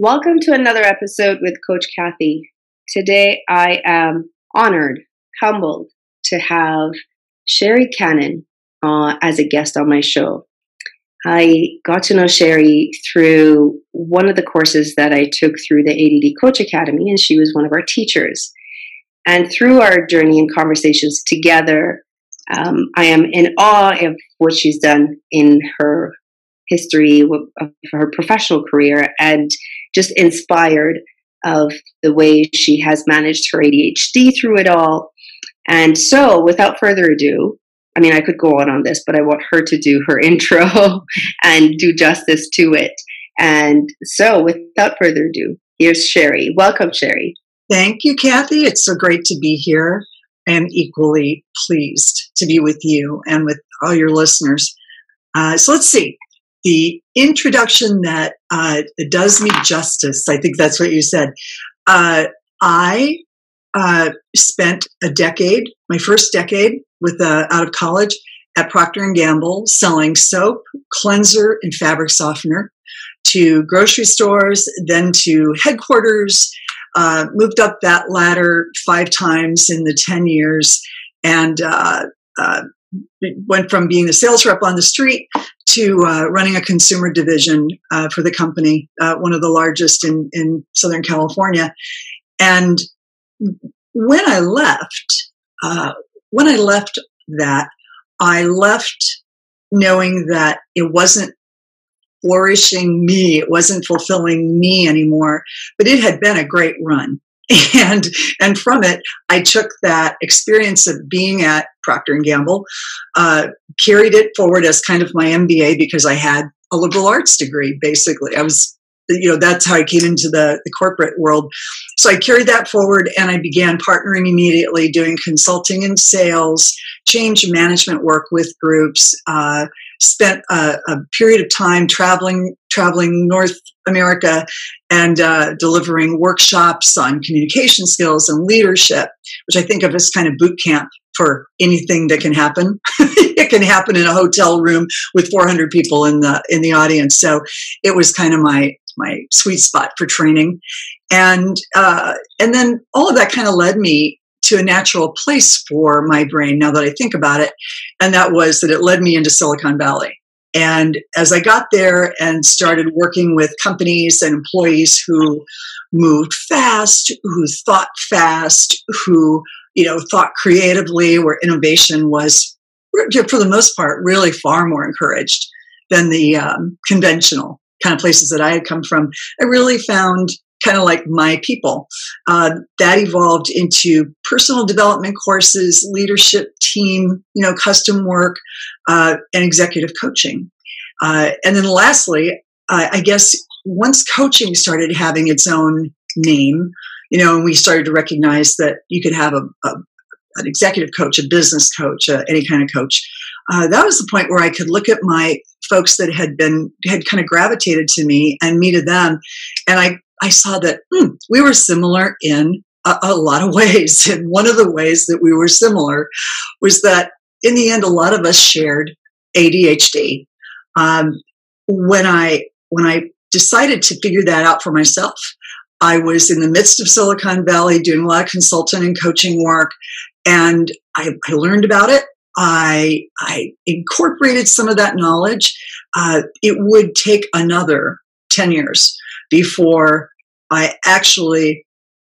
Welcome to another episode with Coach Kathy. Today I am honored, humbled to have Sherry Cannon uh, as a guest on my show. I got to know Sherry through one of the courses that I took through the ADD Coach Academy, and she was one of our teachers. And through our journey and conversations together, um, I am in awe of what she's done in her history of her professional career and just inspired of the way she has managed her ADHD through it all. And so, without further ado, I mean, I could go on on this, but I want her to do her intro and do justice to it. And so, without further ado, here's Sherry. Welcome, Sherry. Thank you, Kathy. It's so great to be here. Am equally pleased to be with you and with all your listeners. Uh, so let's see the introduction that uh, does me justice. I think that's what you said. Uh, I uh, spent a decade, my first decade, with uh, out of college at Procter and Gamble, selling soap, cleanser, and fabric softener to grocery stores, then to headquarters. Uh, moved up that ladder five times in the ten years, and uh, went from being the sales rep on the street to uh, running a consumer division uh, for the company, uh, one of the largest in, in Southern California. And when I left, uh, when I left that, I left knowing that it wasn't flourishing me, it wasn't fulfilling me anymore, but it had been a great run. and and from it i took that experience of being at procter and gamble uh, carried it forward as kind of my mba because i had a liberal arts degree basically. I was you know that's how i came into the, the corporate world. So i carried that forward and i began partnering immediately doing consulting and sales change management work with groups uh, spent a, a, period of time traveling traveling North America and uh, delivering workshops on communication skills and leadership, which I think of as kind of boot camp for anything that can happen. it can happen in a hotel room with 400 people in the in the audience. So it was kind of my my sweet spot for training, and uh, and then all of that kind of led me to a natural place for my brain now that I think about it. And that was that it led me into Silicon Valley. And as I got there and started working with companies and employees who moved fast, who thought fast, who, you know, thought creatively, where innovation was, for the most part, really far more encouraged than the um, conventional kind of places that I had come from, I really found kind of like my people. Uh, that evolved into personal development courses, leadership team, you know, custom work, uh, and executive coaching. Uh, and then lastly, I guess once coaching started having its own name, you know, and we started to recognize that you could have a, a an executive coach, a business coach, uh, any kind of coach. Uh, that was the point where I could look at my folks that had been had kind of gravitated to me and me to them, and I I saw that hmm, we were similar in a, a, lot of ways. And one of the ways that we were similar was that in the end, a lot of us shared ADHD. Um, when I when I decided to figure that out for myself, I was in the midst of Silicon Valley doing a lot of consulting and coaching work, and I, I learned about it. I I incorporated some of that knowledge. Uh, it would take another ten years before I actually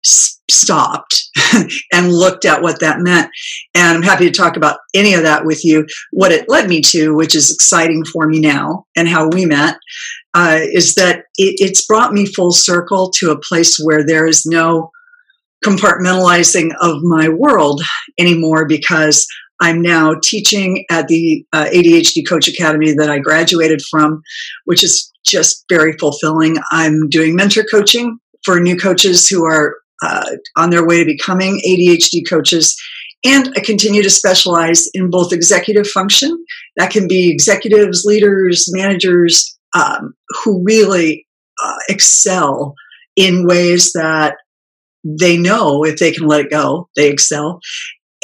stopped and looked at what that meant. And I'm happy to talk about any of that with you. What it led me to, which is exciting for me now, and how we met, uh, is that it, it's brought me full circle to a place where there is no compartmentalizing of my world anymore because I'm now teaching at the uh, ADHD Coach Academy that I graduated from, which is just very fulfilling. I'm doing mentor coaching for new coaches who are uh, on their way to becoming ADHD coaches. And I continue to specialize in both executive function, that can be executives, leaders, managers um, who really uh, excel in ways that they know if they can let it go, they excel.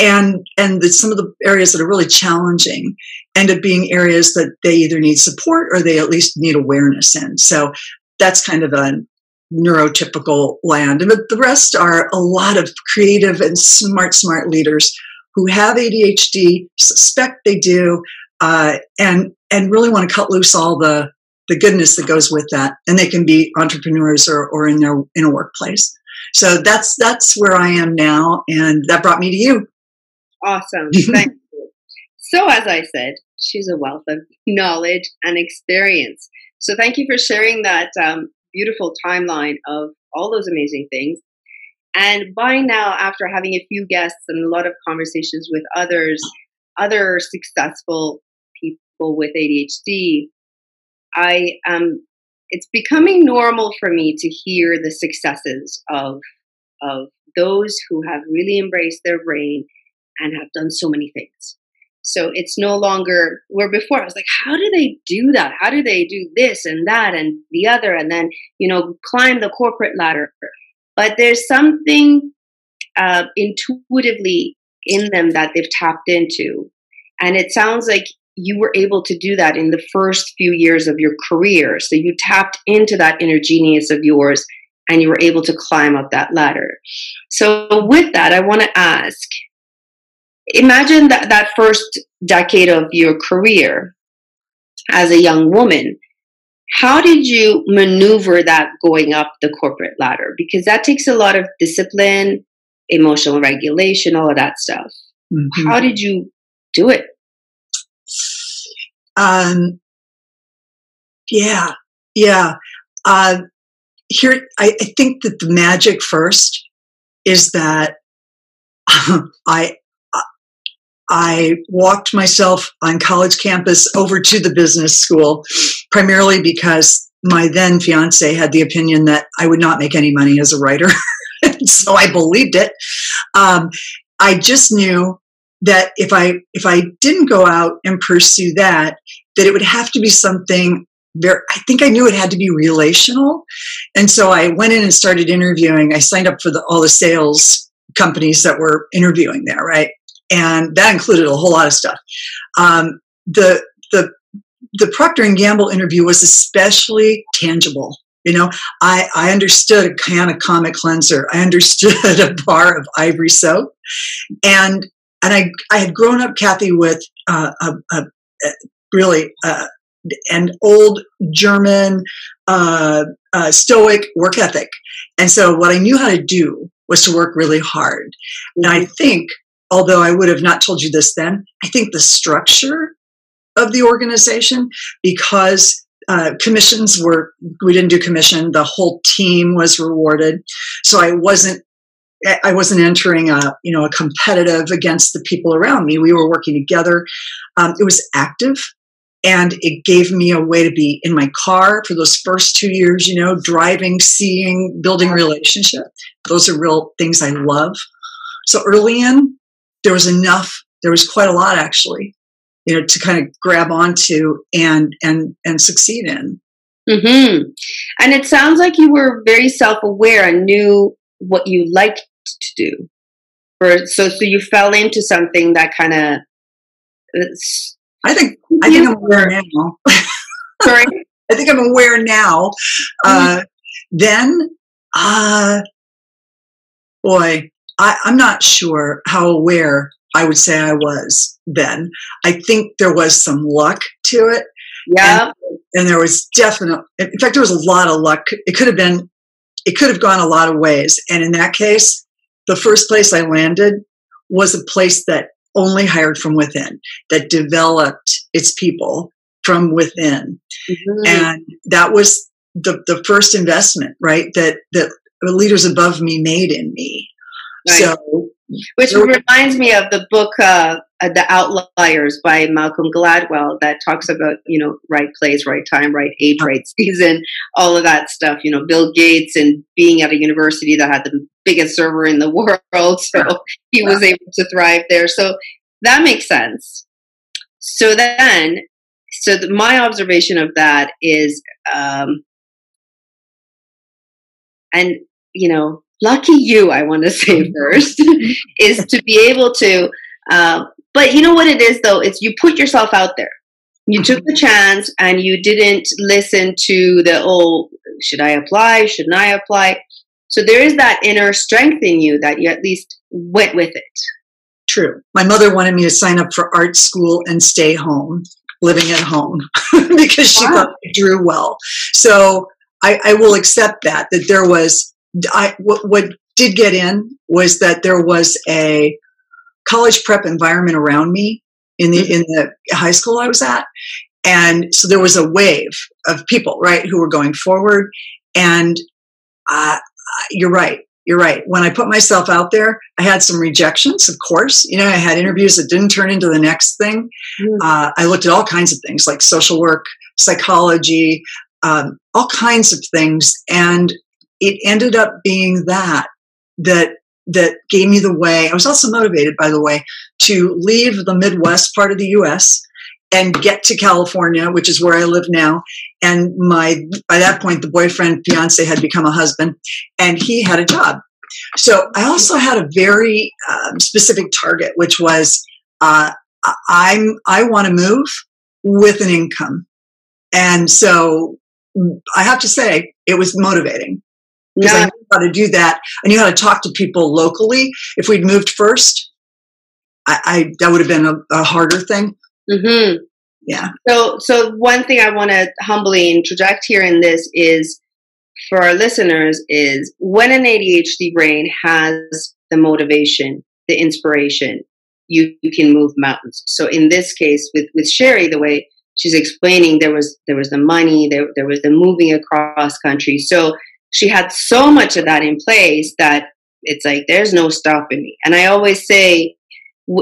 And and the, some of the areas that are really challenging end up being areas that they either need support or they at least need awareness in. So that's kind of a neurotypical land. But the rest are a lot of creative and smart, smart leaders who have ADHD, suspect they do, uh, and and really want to cut loose all the the goodness that goes with that. And they can be entrepreneurs or, or in their in a workplace. So that's that's where I am now, and that brought me to you. Awesome. Thank you. So as I said, she's a wealth of knowledge and experience. So thank you for sharing that um, beautiful timeline of all those amazing things. And by now, after having a few guests and a lot of conversations with others, other successful people with ADHD, I um, it's becoming normal for me to hear the successes of of those who have really embraced their brain and have done so many things. So it's no longer where before I was like, how do they do that? How do they do this and that and the other and then, you know, climb the corporate ladder? But there's something uh, intuitively in them that they've tapped into. And it sounds like you were able to do that in the first few years of your career. So you tapped into that inner genius of yours and you were able to climb up that ladder. So, with that, I want to ask imagine that, that first decade of your career as a young woman. How did you maneuver that going up the corporate ladder? Because that takes a lot of discipline, emotional regulation, all of that stuff. Mm-hmm. How did you do it? Um, yeah, yeah. Uh, here, I, I think that the magic first is that I I walked myself on college campus over to the business school, primarily because my then fiance had the opinion that I would not make any money as a writer. so I believed it. Um, I just knew that if I if I didn't go out and pursue that, that it would have to be something very. I think I knew it had to be relational, and so I went in and started interviewing. I signed up for the, all the sales companies that were interviewing there, right? And that included a whole lot of stuff. Um, the the the Procter and Gamble interview was especially tangible you know, I, I understood a can of Comet cleanser. I understood a bar of ivory soap. And and I I had grown up, Kathy, with uh, a, a, a, really uh, an old German uh, uh, stoic work ethic, and so what I knew how to do was to work really hard. And I mm-hmm. think, although I would have not told you this then, I think the structure of the organization, because uh, commissions were we didn't do commission the whole team was rewarded so i wasn't I wasn't entering a you know a competitive against the people around me. We were working together. Um, it was active, and it gave me a way to be in my car for those first two years. You know, driving, seeing, building relationship. Those are real things I love. So early in, there was enough. There was quite a lot actually, you know, to kind of grab onto and and and succeed in. Mm-hmm. And it sounds like you were very self aware and knew what you liked to do or so so you fell into something that kind of i think i think i'm aware now sorry i think i'm aware now uh, mm-hmm. then uh boy I, i'm not sure how aware i would say i was then i think there was some luck to it yeah and, and there was definite in fact there was a lot of luck it could have been it could have gone a lot of ways and in that case the first place I landed was a place that only hired from within, that developed its people from within. Mm-hmm. And that was the, the first investment, right? That, that leaders above me made in me. Right. So, which reminds me of the book uh, uh, The Outliers by Malcolm Gladwell that talks about, you know, right place, right time, right age, right season, all of that stuff. You know, Bill Gates and being at a university that had the biggest server in the world. So he was able to thrive there. So that makes sense. So then, so the, my observation of that is, um, and, you know, lucky you, I want to say first, is to be able to, uh, but you know what it is though? It's you put yourself out there. You took the chance and you didn't listen to the oh, should I apply? Shouldn't I apply? So there is that inner strength in you that you at least went with it. True. My mother wanted me to sign up for art school and stay home, living at home, because she wow. thought I drew well. So I, I, will accept that, that there was, I, what, what did get in was that there was a college prep environment around me in the, mm-hmm. in the high school I was at. And so there was a wave of people, right, who were going forward. And uh, you're right. You're right. When I put myself out there, I had some rejections, of course. You know, I had interviews that didn't turn into the next thing. Mm. Uh, I looked at all kinds of things like social work, psychology, um, all kinds of things. And it ended up being that, that that gave me the way. I was also motivated, by the way, to leave the Midwest part of the U.S and get to California, which is where I live now. And my, by that point, the boyfriend, fiance had become a husband and he had a job. So I also had a very um, specific target, which was, uh, I'm, I want to move with an income. And so I have to say it was motivating because. I knew how to do that. I knew how to talk to people locally. If we'd moved first, I, I that would have been a, a harder thing. Mm-hmm. Yeah. So, so one thing I want to humbly interject here in this is for our listeners is when an ADHD brain has the motivation, the inspiration, you, you can move mountains. So in this case, with with Sherry, the way she's explaining, there was there was the money, there there was the moving across country. So she had so much of that in place that it's like there's no stopping me. And I always say,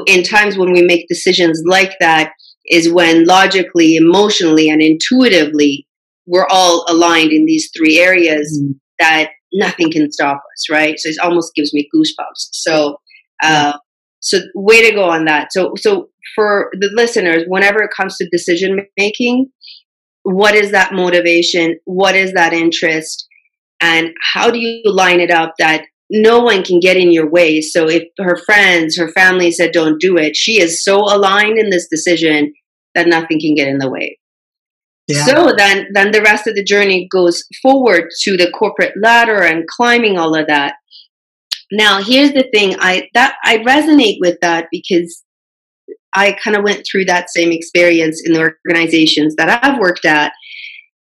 in times when we make decisions like that, is when logically, emotionally, and intuitively we're all aligned in these three areas mm. that nothing can stop us, right? So it almost gives me goosebumps. So, uh, so way to go on that. So, so for the listeners, whenever it comes to decision making, what is that motivation? What is that interest? And how do you line it up that no one can get in your way. So if her friends, her family said don't do it, she is so aligned in this decision that nothing can get in the way. Yeah. So then then the rest of the journey goes forward to the corporate ladder and climbing all of that. Now here's the thing, I that I resonate with that because I kind of went through that same experience in the organizations that I've worked at.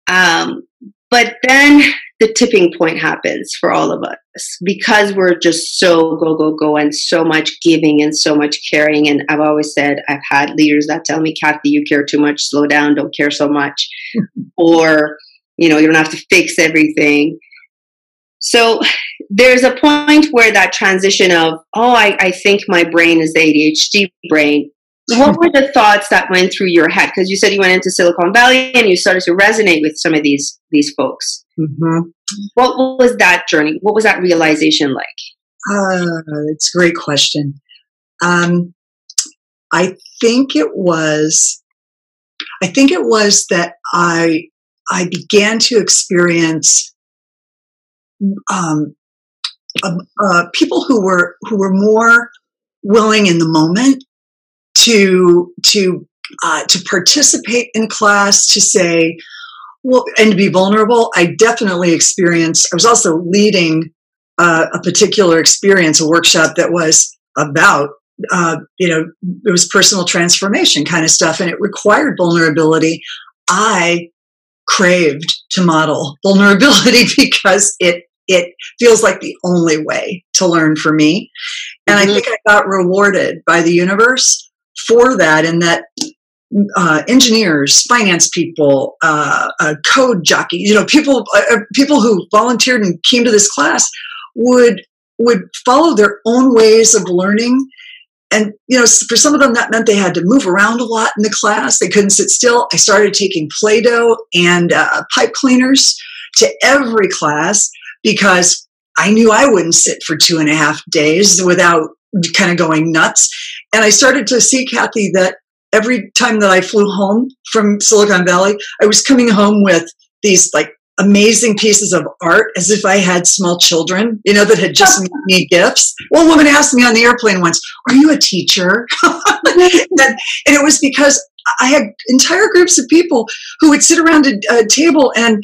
Um, but then the tipping point happens for all of us because we're just so go, go, go and so much giving and so much caring. And I've always said, I've had leaders that tell me, Kathy, you care too much, slow down, don't care so much. Hmm. or, you know, you don't have to fix everything. So there's a point where that transition of, oh, I, I think my brain is ADHD brain what were the thoughts that went through your head? Because you said you went into Silicon Valley and you started to resonate with some of these these folks. Mm-hmm. What was that journey? What was that realization like? Uh, it's a great question. Um, I think it was. I think it was that I I began to experience um, uh, uh, people who were who were more willing in the moment to to uh, to participate in class, to say, well, and to be vulnerable. I definitely experienced. I was also leading uh, a particular experience, a workshop that was about uh, you know it was personal transformation kind of stuff, and it required vulnerability. I craved to model vulnerability because it it feels like the only way to learn for me. And mm-hmm. I think I got rewarded by the universe for that and that uh, engineers, finance people, uh, uh, code jockeys, you know, people uh, uh, people who volunteered and came to this class would would follow their own ways of learning. And you know, for some of them, that meant they had to move around a lot in the class. They couldn't sit still. I started taking Play-Doh and uh, pipe cleaners to every class because I knew I wouldn't sit for two and a half days without kind of going nuts. And I started to see, Kathy, that every time that I flew home from Silicon Valley, I was coming home with these like amazing pieces of art as if I had small children, you know, that had just made me gifts. One woman asked me on the airplane once, Are you a teacher? and, and, it was because I had entire groups of people who would sit around a, a table and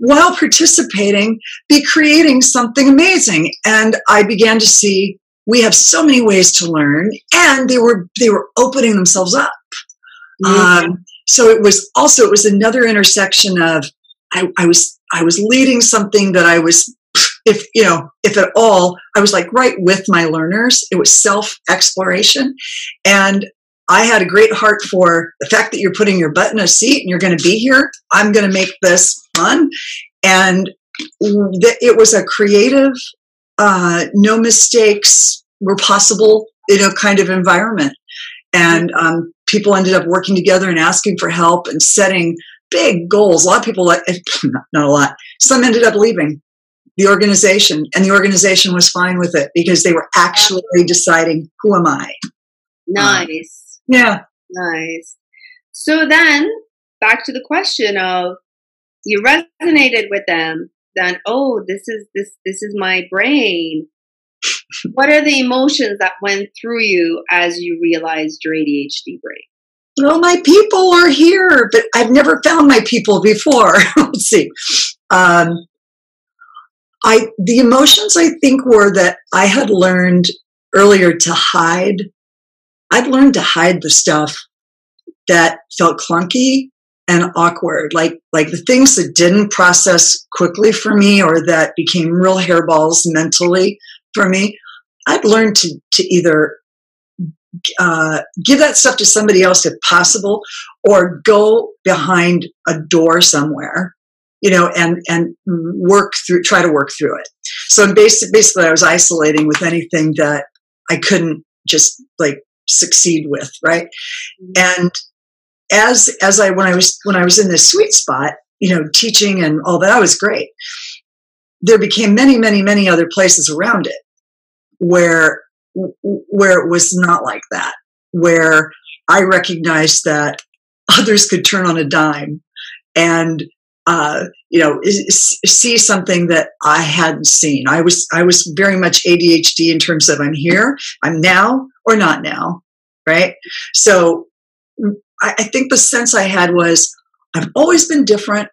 while participating, be creating something amazing. And I began to see we have so many ways to learn, and they were they were opening themselves up. Mm-hmm. Um, so it was also it was another intersection of I, I was I was leading something that I was if you know if at all i was like right with my learners it was self exploration and i had a great heart for the fact that you're putting your butt in a seat and you're going to be here i'm going to make this fun and it was a creative uh, no mistakes were possible in a kind of environment and um, people ended up working together and asking for help and setting big goals a lot of people like not a lot some ended up leaving the organization, and the organization was fine with it because they were actually deciding who am I. Nice. Um, yeah. Nice. So then back to the question of you resonated with them, then oh, this is this this is my brain. what are the emotions that went through you as you realized your ADHD brain? Well, my people are here, but I've never found my people before. Let's see. Um, I the emotions I think were that I had learned earlier to hide. I'd learned to hide the stuff that felt clunky and awkward, like like the things that didn't process quickly for me or that became real hairballs mentally for me. I'd learned to to either uh, give that stuff to somebody else if possible, or go behind a door somewhere you know, and and work through, try to work through it. So basically, basically, I was isolating with anything that I couldn't just like succeed with, right? Mm-hmm. And as as I when I was when I was in this sweet spot, you know, teaching and all that, was great. There became many, many, many other places around it where where it was not like that, where I recognized that others could turn on a dime and uh, you know, see something that I hadn't seen. I was I was very much ADHD in terms of I'm here, I'm now or not now, right? So I, I think the sense I had was I've always been different.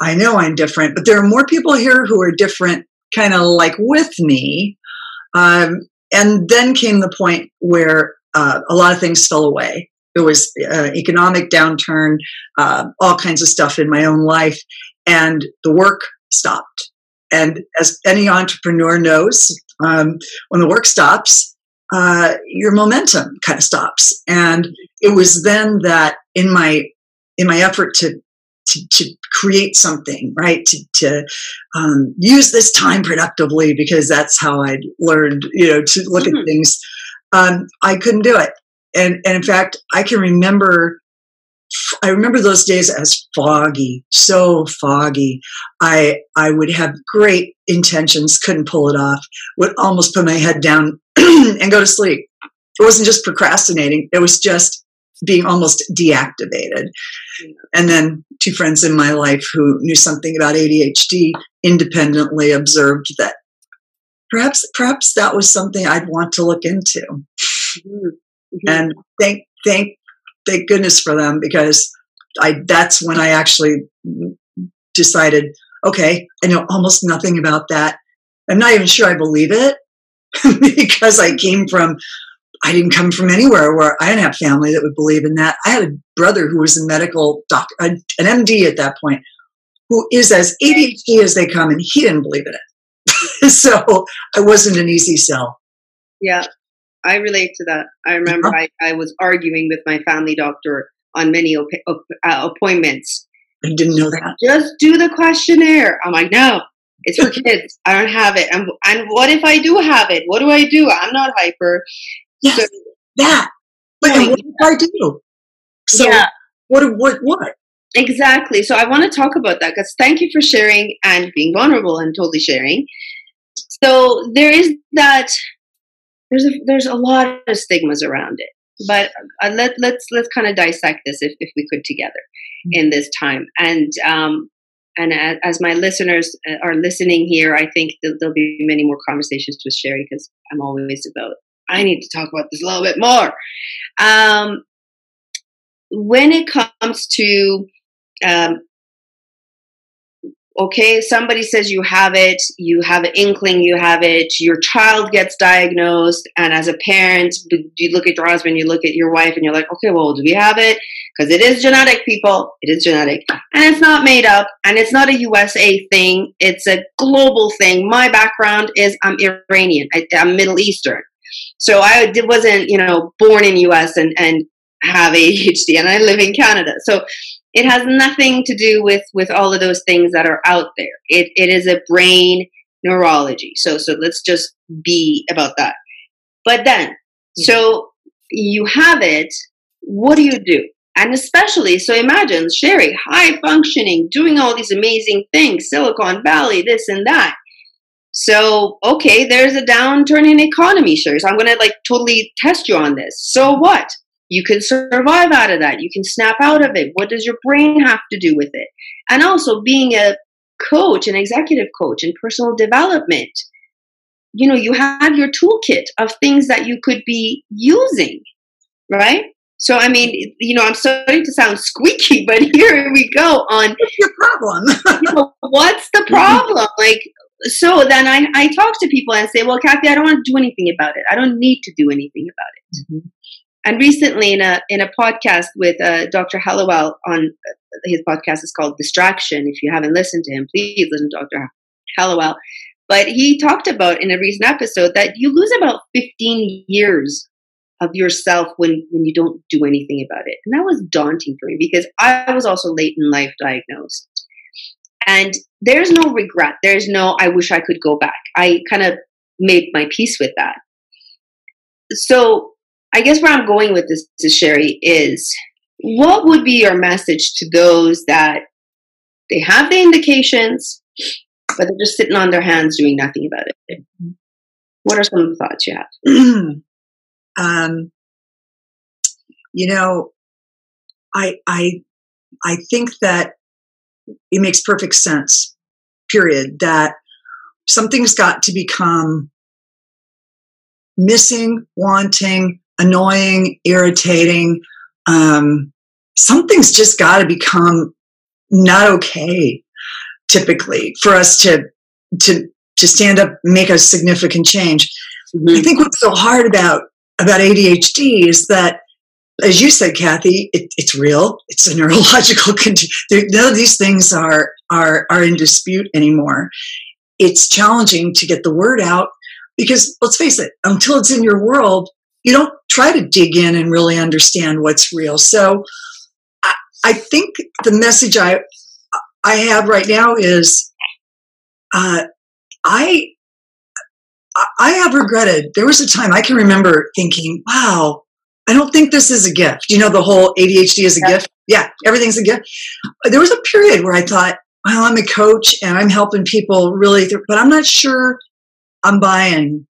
I know I'm different, but there are more people here who are different, kind of like with me. Um, and then came the point where uh, a lot of things fell away. There was uh, economic downturn, uh, all kinds of stuff in my own life, and the work stopped. And as any entrepreneur knows, um, when the work stops, uh, your momentum kind of stops. And it was then that in my in my effort to to, to create something, right? To, to um, use this time productively because that's how I learned, you know, to look mm-hmm. at things. Um, I couldn't do it and and in fact, I can remember. I remember those days as foggy, so foggy. I I would have great intentions, couldn't pull it off. Would almost put my head down and go to sleep. It wasn't just procrastinating; it was just being almost deactivated. And then two friends in my life who knew something about ADHD independently observed that perhaps perhaps that was something I'd want to look into. Mm-hmm. Mm-hmm. And thank thank thank goodness for them because I that's when I actually decided, okay, I know almost nothing about that. I'm not even sure I believe it because I came from I didn't come from anywhere where I didn't have family that would believe in that. I had a brother who was a medical doctor, an MD at that point, who is as ADHD as they come, and he didn't believe in it. so I wasn't an easy sell. Yeah, I relate to that. I remember uh-huh. I, I was arguing with my family doctor on many op- op- uh, appointments. I didn't know that. Just do the questionnaire. I'm like, no, it's for kids. I don't have it. And, and what if I do have it? What do I do? I'm not hyper. Yes, so, that. But what if I do? So yeah. what, what, what? Exactly. So I want to talk about that because thank you for sharing and being vulnerable and totally sharing. So there is that there's a, there's a lot of stigmas around it. But uh, let let's let's kind of dissect this if, if we could together mm-hmm. in this time. And um, and as, as, my listeners uh, are listening here, I think that there'll be many more conversations with Sherry because I'm always about I need to talk about this a little bit more. Um, when it comes to um, okay, somebody says you have it, you have an inkling you have it, your child gets diagnosed, and as a parent, you look at your husband, you look at your wife, and you're like, okay, well, do we have it? Because it is genetic, people. It is genetic. And it's not made up, and it's not a USA thing, it's a global thing. My background is I'm Iranian, I, am Middle Eastern. So I wasn't, you know, born in US and, and have ADHD, and I live in Canada. So it has nothing to do with with all of those things that are out there. It, it is a brain neurology. So so let's just be about that. But then so you have it. What do you do? And especially so imagine sherry high functioning doing all these amazing things silicon valley this and that. So okay there's a downturn in economy sherry. So i'm going to like totally test you on this. So what you can survive out of that. You can snap out of it. What does your brain have to do with it? And also being a coach, an executive coach in personal development, you know, you have your toolkit of things that you could be using, right? So, I mean, you know, I'm starting to sound squeaky, but here we go on. What's your problem? you know, what's the problem? Like, so then I, I talk to people and say, well, Kathy, I don't want to do anything about it. I don't need to do anything about it. Mm-hmm. And recently, in a in a podcast with uh, Dr. Hallowell on his podcast is called Distraction. If you haven't listened to him, please listen to Dr. Hallowell. But he talked about in a recent episode that you lose about 15 years of yourself when when you don't do anything about it, and that was daunting for me because I was also late in life diagnosed. And there's no regret. There's no I wish I could go back. I kind of made my peace with that. So I guess where I'm going with this, is, Sherry, is what would be your message to those that they have the indications, but they're just sitting on their hands doing nothing about it? What are some of the thoughts you have? um, you know, I I I think that it makes perfect sense. Period. That something's got to become missing, wanting, annoying, irritating. Um, something's just got to become not okay typically for us to to to stand up make a significant change mm-hmm. i think what's so hard about about adhd is that as you said kathy it, it's real it's a neurological condition none of these things are are are in dispute anymore it's challenging to get the word out because let's face it until it's in your world you don't try to dig in and really understand what's real. So I, I think the message I I have right now is uh, I I have regretted. There was a time I can remember thinking, "Wow, I don't think this is a gift." You know, the whole ADHD is a yeah. gift. Yeah, everything's a gift. There was a period where I thought, "Well, I'm a coach and I'm helping people really," but I'm not sure I'm buying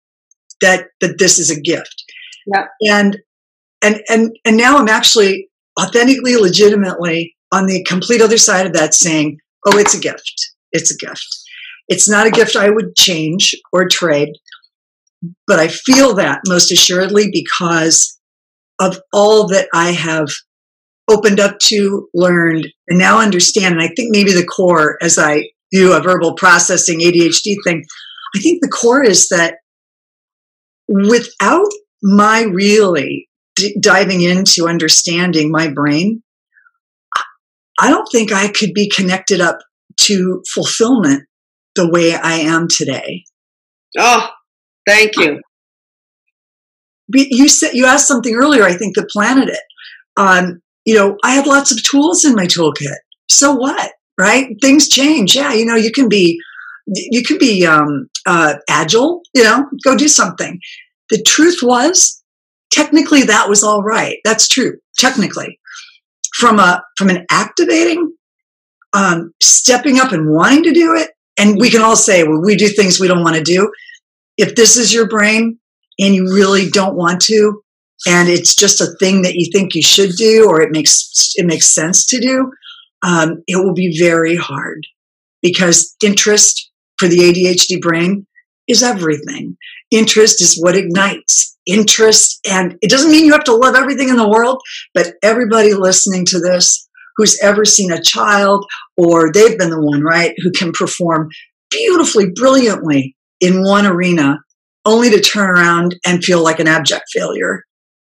that that this is a gift. Yeah. And and and and now I'm actually authentically, legitimately on the complete other side of that saying, oh, it's a gift. It's a gift. It's not a gift I would change or trade, but I feel that most assuredly because of all that I have opened up to, learned, and now understand. And I think maybe the core, as I do a verbal processing ADHD thing, I think the core is that without my really d- diving into understanding my brain, I don't think I could be connected up to fulfillment the way I am today. Oh, thank you. You said you asked something earlier. I think that planted it. Um, you know, I had lots of tools in my toolkit. So what? Right? Things change. Yeah, you know, you can be you can be um, uh, agile. You know, go do something. The truth was, technically that was all right. That's true, technically. From a from an activating, um, stepping up and wanting to do it, and we can all say, well, we do things we don't want to do. If this is your brain and you really don't want to, and it's just a thing that you think you should do or it makes it makes sense to do, um, it will be very hard because interest for the ADHD brain is everything. Interest is what ignites interest. And it doesn't mean you have to love everything in the world, but everybody listening to this, who's ever seen a child or they've been the one, right, who can perform beautifully, brilliantly in one arena only to turn around and feel like an abject failure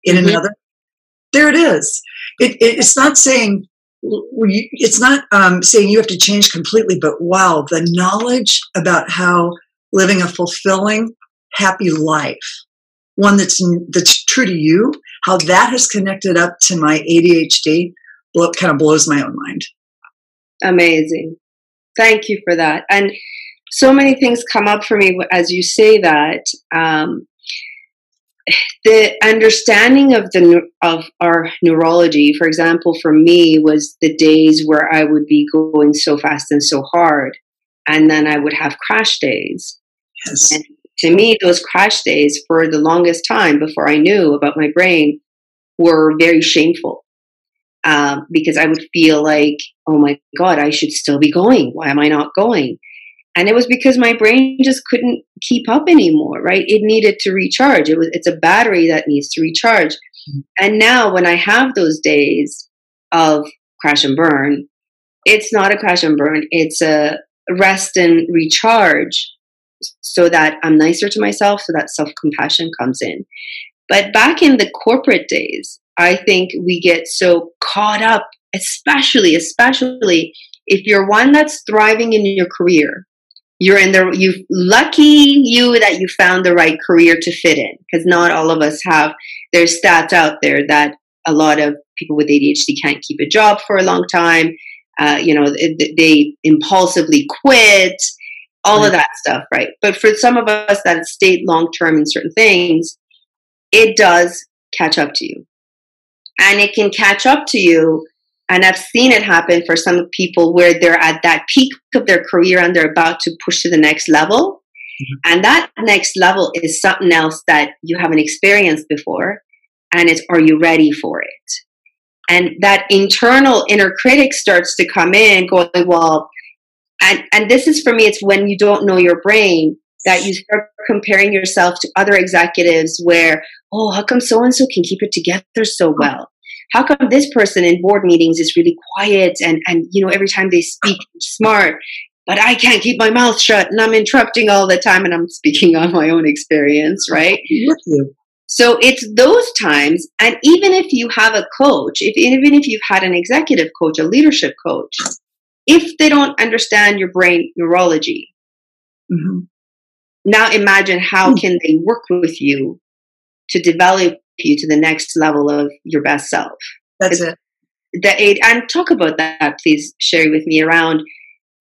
in mm-hmm. another. There it is. It, it, it's not saying it's not um, saying you have to change completely, but wow, the knowledge about how living a fulfilling, happy life, one that's that's true to you, how that has connected up to my ADHD, blow, kind of blows my own mind. Amazing. Thank you for that. And so many things come up for me as you say that. Um, the understanding of the of our neurology, for example, for me was the days where I would be going so fast and so hard, and then I would have crash days. Yes. And to me, those crash days for the longest time before I knew about my brain were very shameful um, because I would feel like, oh my God, I should still be going. Why am I not going? And it was because my brain just couldn't keep up anymore, right? It needed to recharge. It was it's a battery that needs to recharge. Mm-hmm. And now when I have those days of crash and burn, it's not a crash and burn, it's a rest and recharge so that I'm nicer to myself, so that self compassion comes in. But back in the corporate days, I think we get so caught up, especially, especially if you're one that's thriving in your career. You're in the you lucky you that you found the right career to fit in because not all of us have. There's stats out there that a lot of people with ADHD can't keep a job for a long time. Uh, you know, they impulsively quit all right. of that stuff, right? But for some of us that stayed long term in certain things, it does catch up to you. And it can catch up to you. And I've seen it happen for some people where they're at that peak of their career and they're about to push to the next level. Mm-hmm. And that next level is something else that you haven't experienced before. And it's, are you ready for it? And that internal inner critic starts to come in going, well, and and this is for me it's when you don't know your brain that you start comparing yourself to other executives where oh how come so and so can keep it together so well? How come this person in board meetings is really quiet and and you know every time they speak smart but i can't keep my mouth shut and i'm interrupting all the time and i'm speaking on my own experience right? So it's those times and even if you have a coach if even if you've had an executive coach a leadership coach if they don't understand your brain neurology, mm-hmm. now imagine how mm-hmm. can they work with you to develop you to the next level of your best self. That's it. The aid and talk about that, please, share with me around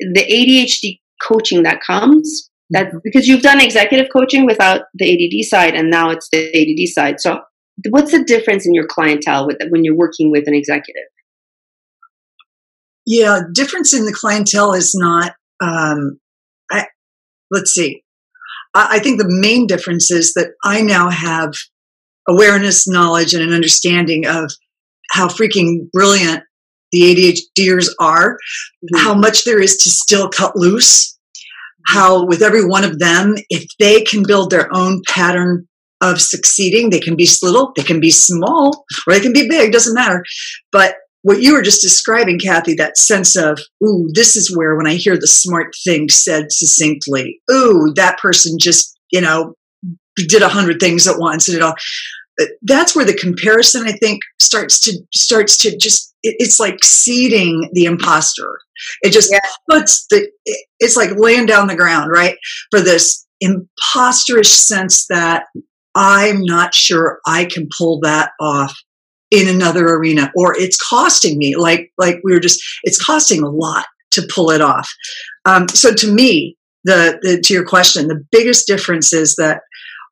the ADHD coaching that comes. That mm-hmm. because you've done executive coaching without the ADD side, and now it's the ADD side. So, what's the difference in your clientele with when you're working with an executive? Yeah, difference in the clientele is not. Um, I, let's see. I, I think the main difference is that I now have awareness, knowledge, and an understanding of how freaking brilliant the ADHDers are, mm-hmm. how much there is to still cut loose, how with every one of them, if they can build their own pattern of succeeding, they can be little, they can be small, or they can be big, doesn't matter. But what you were just describing, Kathy, that sense of, ooh, this is where when I hear the smart thing said succinctly, ooh, that person just, you know, did a hundred things at once and it all. Uh, that's where the comparison, I think, starts to starts to just. it's like seeding the imposter. It just yeah. puts the. It's like laying down the ground, right, for this imposterish sense that I'm not sure I can pull that off in another arena or it's costing me like like we were just it's costing a lot to pull it off. Um, so to me the, the to your question the biggest difference is that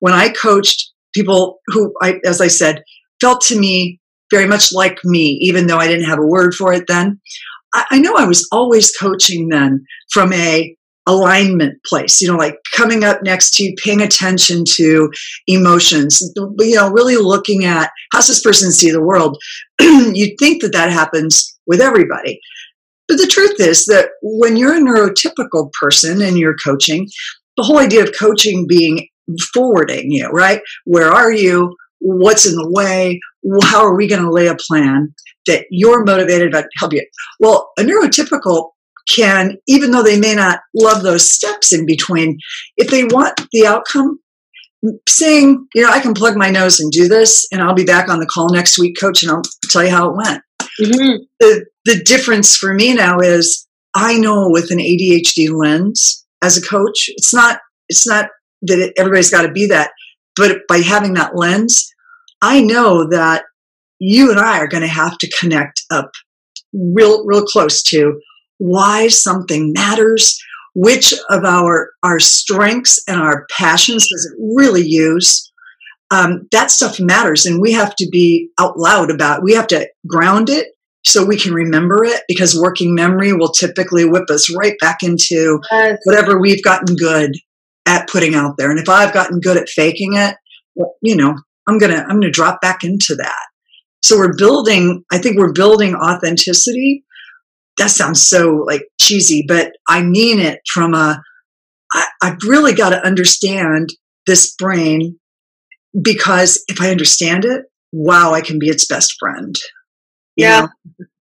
when i coached people who I, as i said felt to me very much like me even though i didn't have a word for it then I, I know i was always coaching then from a alignment place you know like coming up next to you paying attention to emotions you know really looking at how's this person see the world? You'd think that that happens with everybody. But the truth is that when you're a neurotypical person and you're coaching the whole idea of coaching being forwarding you right? Where are you? What's in the way? How are we going to lay a plan that you're motivated about to help you? Well, a neurotypical can, even though they may not love those steps in between, if they want the outcome, saying, you know, I can plug my nose and do this, and I'll be back on the call next week, coach, and I'll tell you how it went. Mm-hmm. The, the difference for me now is I know with an ADHD lens as a coach, it's not, it's not that it, everybody's got to be that, but by having that lens, I know that you and I are going to have to connect up real, real close to why something matters, which of our our strengths and our passions does it really use um, that stuff matters and we have to be out loud about it. we have to ground it so we can remember it because working memory will typically whip us right back into yes. whatever we've gotten good at putting out there and if i've gotten good at faking it well, you know i'm gonna i'm gonna drop back into that so we're building i think we're building authenticity that sounds so like cheesy, but I mean it from a, I, I've really got to understand this brain because if I understand it, wow, I can be its best friend. You yeah.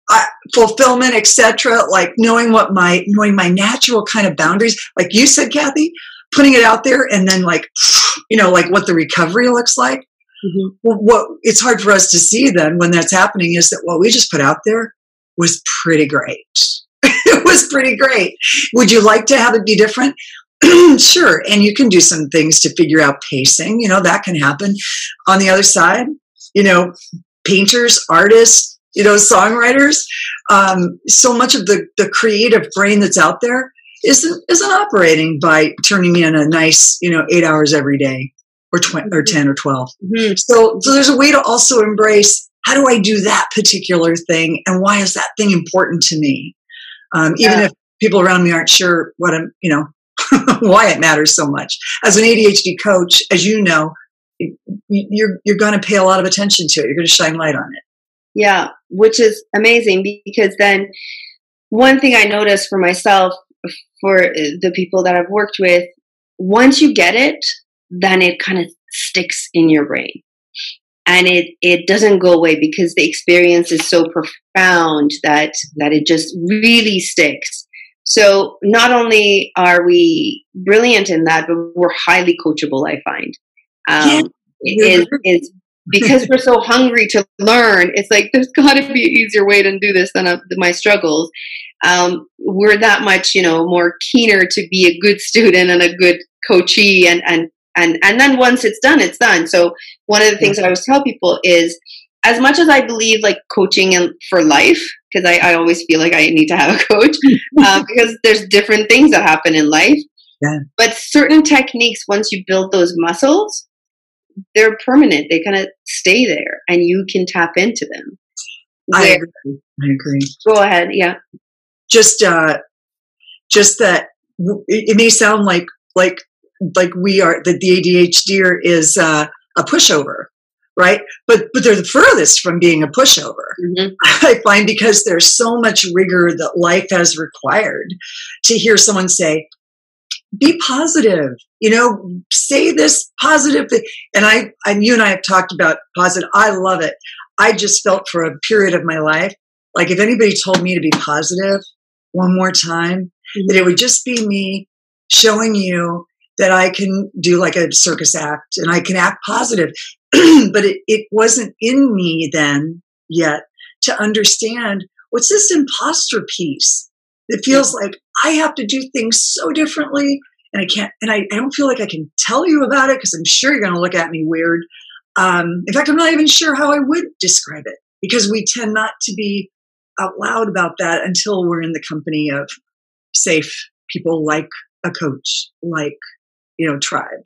I, fulfillment, etc. Like knowing what my knowing my natural kind of boundaries, like you said, Kathy, putting it out there, and then like you know, like what the recovery looks like. Mm-hmm. What it's hard for us to see then when that's happening is that what we just put out there was pretty great. it was pretty great. Would you like to have it be different? sure. And you can do some things to figure out pacing. You know, that can happen. On the other side, you know, painters, artists, you know, songwriters, um, so much of the, the creative brain that's out there isn't isn't operating by turning me in a nice, you know, eight hours every day or 20 or mm-hmm. 10 or 12. Mm-hmm. So, so there's a way to also embrace how do I do that particular thing? And why is that thing important to me? Um, even yeah. if people around me aren't sure what I'm, you know, why it matters so much. As an ADHD coach, as you know, you're you're going to pay a lot of attention to it. You're going to shine light on it. Yeah, which is amazing because then one thing I noticed for myself, for the people that I've worked with, once you get it, then it kind of sticks in your brain and it it doesn't go away because the experience is so profound that that it just really sticks. So not only are we brilliant in that but we're highly coachable i find. Um, yeah. is is because we're so hungry to learn it's like there's got to be an easier way to do this than uh, my struggles. Um, we're that much you know more keener to be a good student and a good coachee and and and and then once it's done it's done so one of the things that i always tell people is as much as i believe like coaching in, for life because I, I always feel like i need to have a coach um, because there's different things that happen in life yeah. but certain techniques once you build those muscles they're permanent they kind of stay there and you can tap into them I agree. I agree. Go ahead. Yeah. Just, uh, just that it may sound like like like we are that the ADHD is uh, a pushover, right? But but they're the furthest from being a pushover. Mm-hmm. I find because there's so much rigor that life has required to hear someone say, "Be positive," you know, say this positive thing. And I and you and I have talked about positive. I love it. I just felt for a period of my life like if anybody told me to be positive one more time, mm-hmm. that it would just be me showing you that I can do like a circus act and I can act positive. but it, it wasn't in me then yet to understand what's this imposter piece that feels like I have to do things so differently and I can't, and I, I don't feel like I can tell you about it because I'm sure you're going to look at me weird. Um, in fact, I'm not even sure how I would describe it because we tend not to be out loud about that until we're in the company of safe people like a coach, like you know tribe.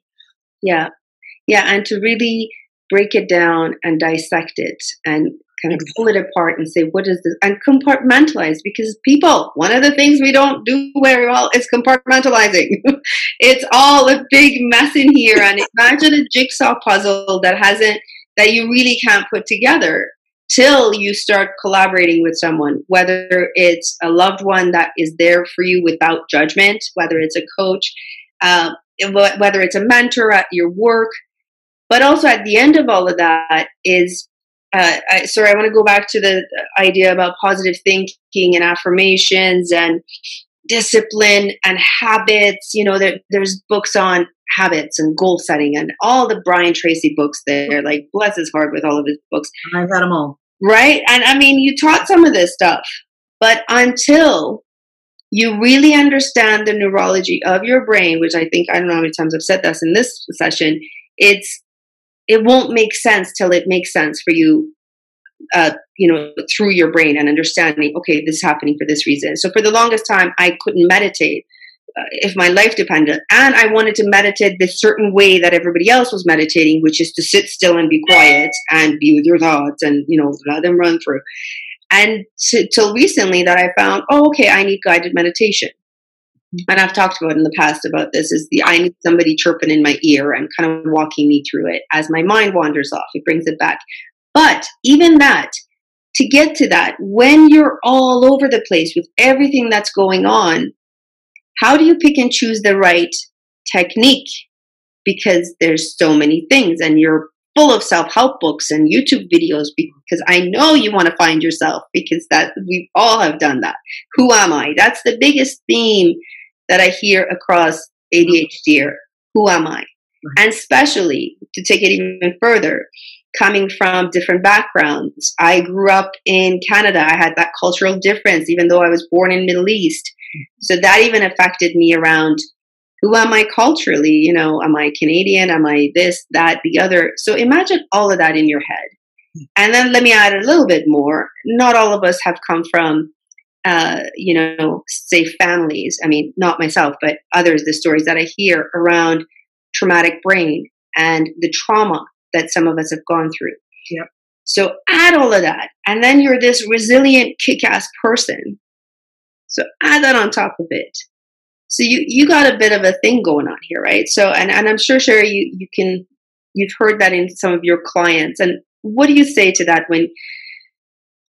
Yeah. Yeah and to really break it down and dissect it and kind of pull it apart and say what is this? and compartmentalize because people one of the things we don't do very well is compartmentalizing. It's all a big mess in here and imagine a jigsaw puzzle that hasn't that you really can't put together till you start collaborating with someone whether it's a loved one that is there for you without judgment whether it's a coach uh, whether it's a mentor at your work, but also at the end of all of that is uh, I, sorry, I want to go back to the idea about positive thinking and affirmations and discipline and habits. You know, there, there's books on habits and goal setting and all the Brian Tracy books there. Like, bless his heart with all of his books. I've had them all. Right? And I mean, you taught some of this stuff, but until you really understand the neurology of your brain, which I think I don't know how many times I've said this in this session, it's it won't make sense till it makes sense for you uh, you know through your brain and understanding okay this is happening for this reason. So for the longest time i couldn't meditate uh, if my life depended and i wanted to meditate the certain way that everybody else was meditating which is to sit still and be quiet and be with your thoughts and you know let them run through and t- till recently that i found oh okay i need guided meditation and I've talked about in the past about this is the I need somebody chirping in my ear and kind of walking me through it as my mind wanders off. It brings it back. But even that, to get to that, when you're all over the place with everything that's going on, how do you pick and choose the right technique? Because there's so many things and you're full of self-help books and YouTube videos because I know you want to find yourself because that we all have done that. Who am I? That's the biggest theme that I hear across ADHD. Who am I? And especially to take it even further, coming from different backgrounds. I grew up in Canada. I had that cultural difference, even though I was born in Middle East. Mm. So that even affected me around who am I culturally? You know, am I Canadian? Am I this, that, the other? So imagine all of that in your head. And then let me add a little bit more. Not all of us have come from, uh, you know, say families. I mean, not myself, but others, the stories that I hear around traumatic brain and the trauma that some of us have gone through. Yep. So add all of that, and then you're this resilient, kick-ass person. So add that on top of it. So you you got a bit of a thing going on here, right? So and and I'm sure Sherry, you you can you've heard that in some of your clients. And what do you say to that when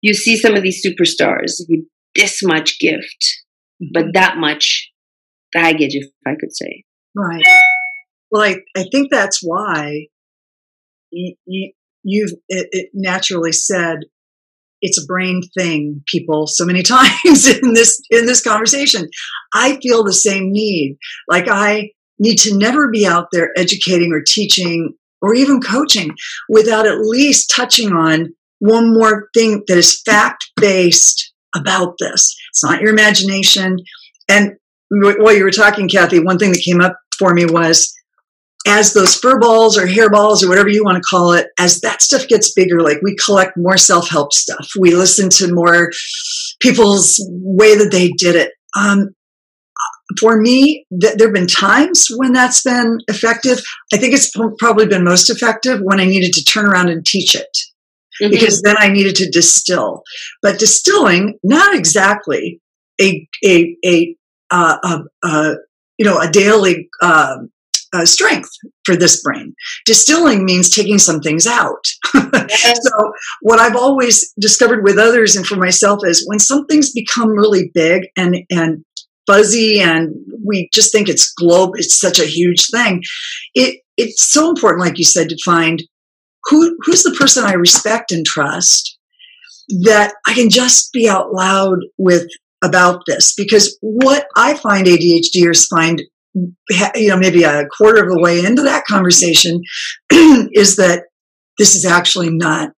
you see some of these superstars with this much gift, but mm-hmm. that much baggage, if I could say? Right. Well, I, I think that's why you, you, have it, it naturally said it's a brain thing people so many times in this in this conversation. I feel the same need. Like i need to never be out there educating or teaching or even coaching without at least touching on one more thing that is fact based about this. It's not your imagination. And while you were talking kathy one thing that came up for me was as those fur balls or hair balls or whatever you want to call it, as that stuff gets bigger, like we collect more self help stuff, we listen to more people's way that they did it. Um, for me, th- there have been times when that's been effective. I think it's p- probably been most effective when I needed to turn around and teach it. Mm-hmm. Because then I needed to distill, but distilling not exactly a a a, uh, a, a you know a daily um, uh, strength for this brain. Distilling means taking some things out. Yes. so, what I've always discovered with others and for myself is when something's become really big and and fuzzy and we just think it's globe it's such a huge thing it it's so important like you said to find who who's the person i respect and trust that i can just be out loud with about this because what i find adhders find you know maybe a quarter of the way into that conversation is that this is actually not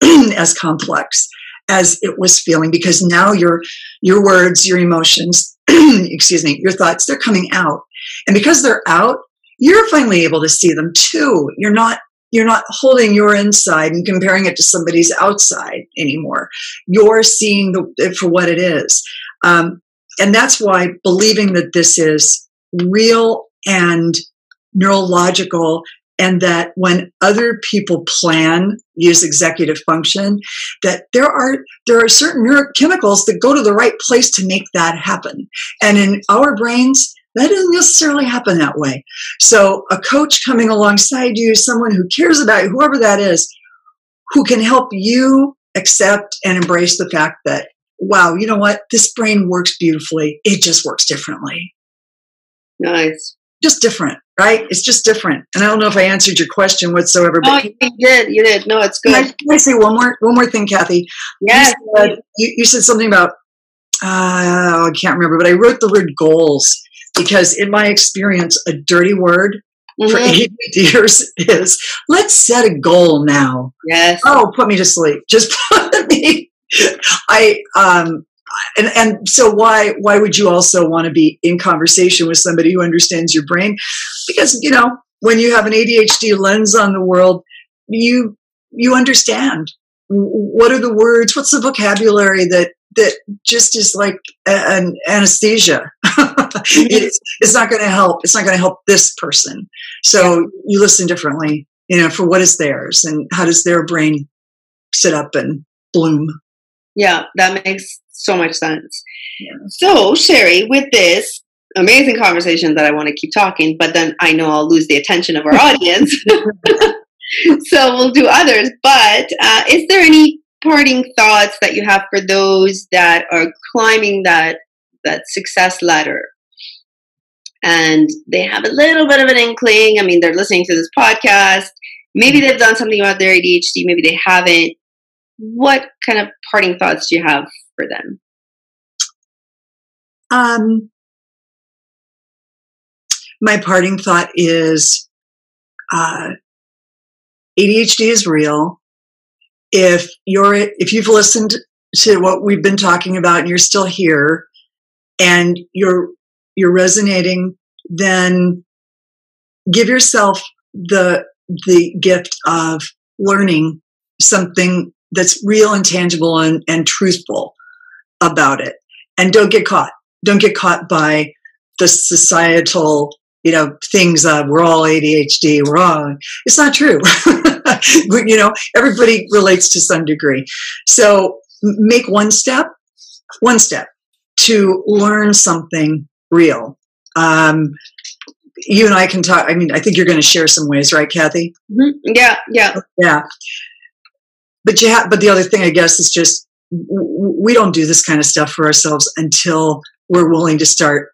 as complex as it was feeling because now your your words your emotions excuse me your thoughts they're coming out. And because they're out you're finally able to see them too. You're not you're not holding your inside and comparing it to somebody's outside anymore. You're seeing the, it for what it is. Um, and that's why believing that this is real and neurological and that when other people plan use executive function that there are there are certain neurochemicals that go to the right place to make that happen. And in our brains that doesn't necessarily happen that way. So a coach coming alongside you someone who cares about you whoever that is who can help you accept and embrace the fact that wow, you know what? This brain works beautifully. It just works differently. Nice. just different, right? It's just different. And I don't know if I answered your question whatsoever. But oh, you did. You did. No, it's good. Can I, say one more one more thing, Kathy? Yes. You said, you, you said something about uh, I can't remember, but I wrote the word goals because in my experience, a dirty word mm-hmm. for ADDers is let's set a goal now. Yes. Oh, put me to sleep. Just put me. I um and and so why why would you also want to be in conversation with somebody who understands your brain? Because you know when you have an ADHD lens on the world, you you understand what are the words, what's the vocabulary that that just is like an anesthesia. it's, it's not going to help. It's not going to help this person. So you listen differently, you know, for what is theirs and how does their brain sit up and bloom. Yeah, that makes so much sense. Yeah. So, Sherry, with this amazing conversation that I want to keep talking, but then I know I'll lose the attention of our audience. so we'll do others. But uh, is there any parting thoughts that you have for those that are climbing that that success ladder? And they have a little bit of an inkling. I mean, they're listening to this podcast. Maybe they've done something about their ADHD, maybe they haven't. What kind of parting thoughts do you have for them? Um, my parting thought is uh, ADHD is real. If you're if you've listened to what we've been talking about and you're still here and you're you're resonating, then give yourself the the gift of learning something that's real and tangible and, and truthful about it. And don't get caught. Don't get caught by the societal you know, things, uh, we're all ADHD, we're all, it's not true. you know, everybody relates to some degree. So make one step, one step to learn something real. Um, you and I can talk. I mean, I think you're going to share some ways, right, Kathy? Mm-hmm. Yeah, yeah, yeah. But you have. But the other thing, I guess, is just we don't do this kind of stuff for ourselves until we're willing to start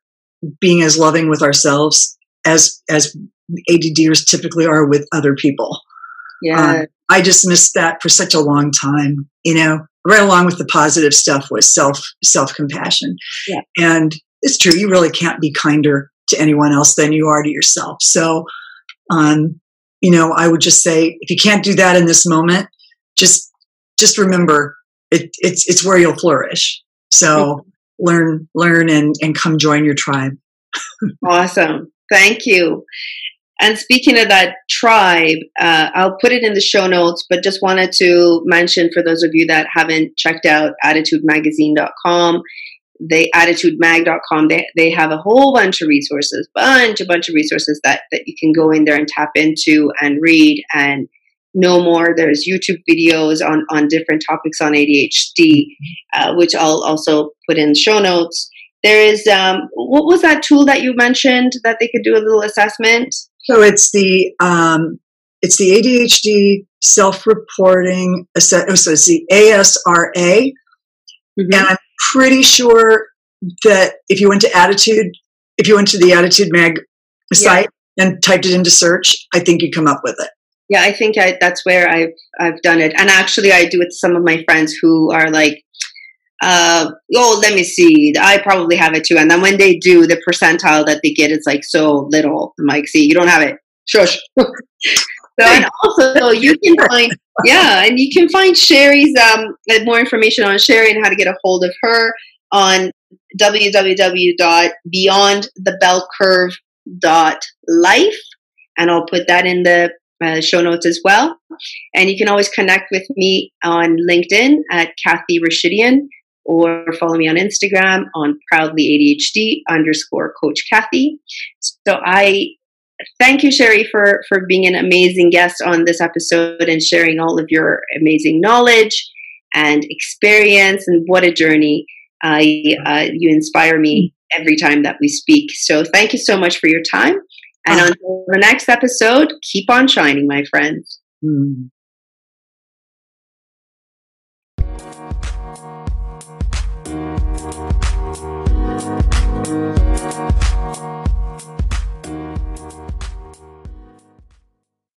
being as loving with ourselves as as ADDers typically are with other people. Yeah. Um, I just missed that for such a long time, you know, right along with the positive stuff was self self compassion. Yeah. And it's true, you really can't be kinder to anyone else than you are to yourself. So um, you know, I would just say if you can't do that in this moment, just just remember it, it's it's where you'll flourish. So learn learn and and come join your tribe. awesome. Thank you. And speaking of that tribe, uh, I'll put it in the show notes, but just wanted to mention for those of you that haven't checked out additudemagazine.com, they additudemag.com, they, they have a whole bunch of resources, bunch, a bunch of resources that, that you can go in there and tap into and read and know more. There's YouTube videos on, on different topics on ADHD, uh, which I'll also put in show notes. There is um, what was that tool that you mentioned that they could do a little assessment? So it's the um, it's the ADHD self-reporting. Oh, so it's the ASRS, mm-hmm. and I'm pretty sure that if you went to ADDitude, if you went to the ADDitude Mag site yeah. and typed it into search, I think you'd come up with it. Yeah, I think I, that's where I've I've done it, and actually I do it to some of my friends who are like uh, oh, let me see. I probably have it too. And then when they do, the percentile that they get is like so little. I'm like, see, you don't have it. Shush. so, and also you can find, yeah, and you can find Sherry's um, more information on Sherry and how to get a hold of her on www.beyondthebellcurve.life. And I'll put that in the uh, show notes as well. And you can always connect with me on LinkedIn at Kathy Rashidian or follow me on Instagram on proudly ADHD underscore coach Kathy. So I thank you, Sherry, for, for being an amazing guest on this episode and sharing all of your amazing knowledge and experience. And what a journey. I, uh, you inspire me every time that we speak. So thank you so much for your time. And until the next episode, keep on shining, my friends. Mm.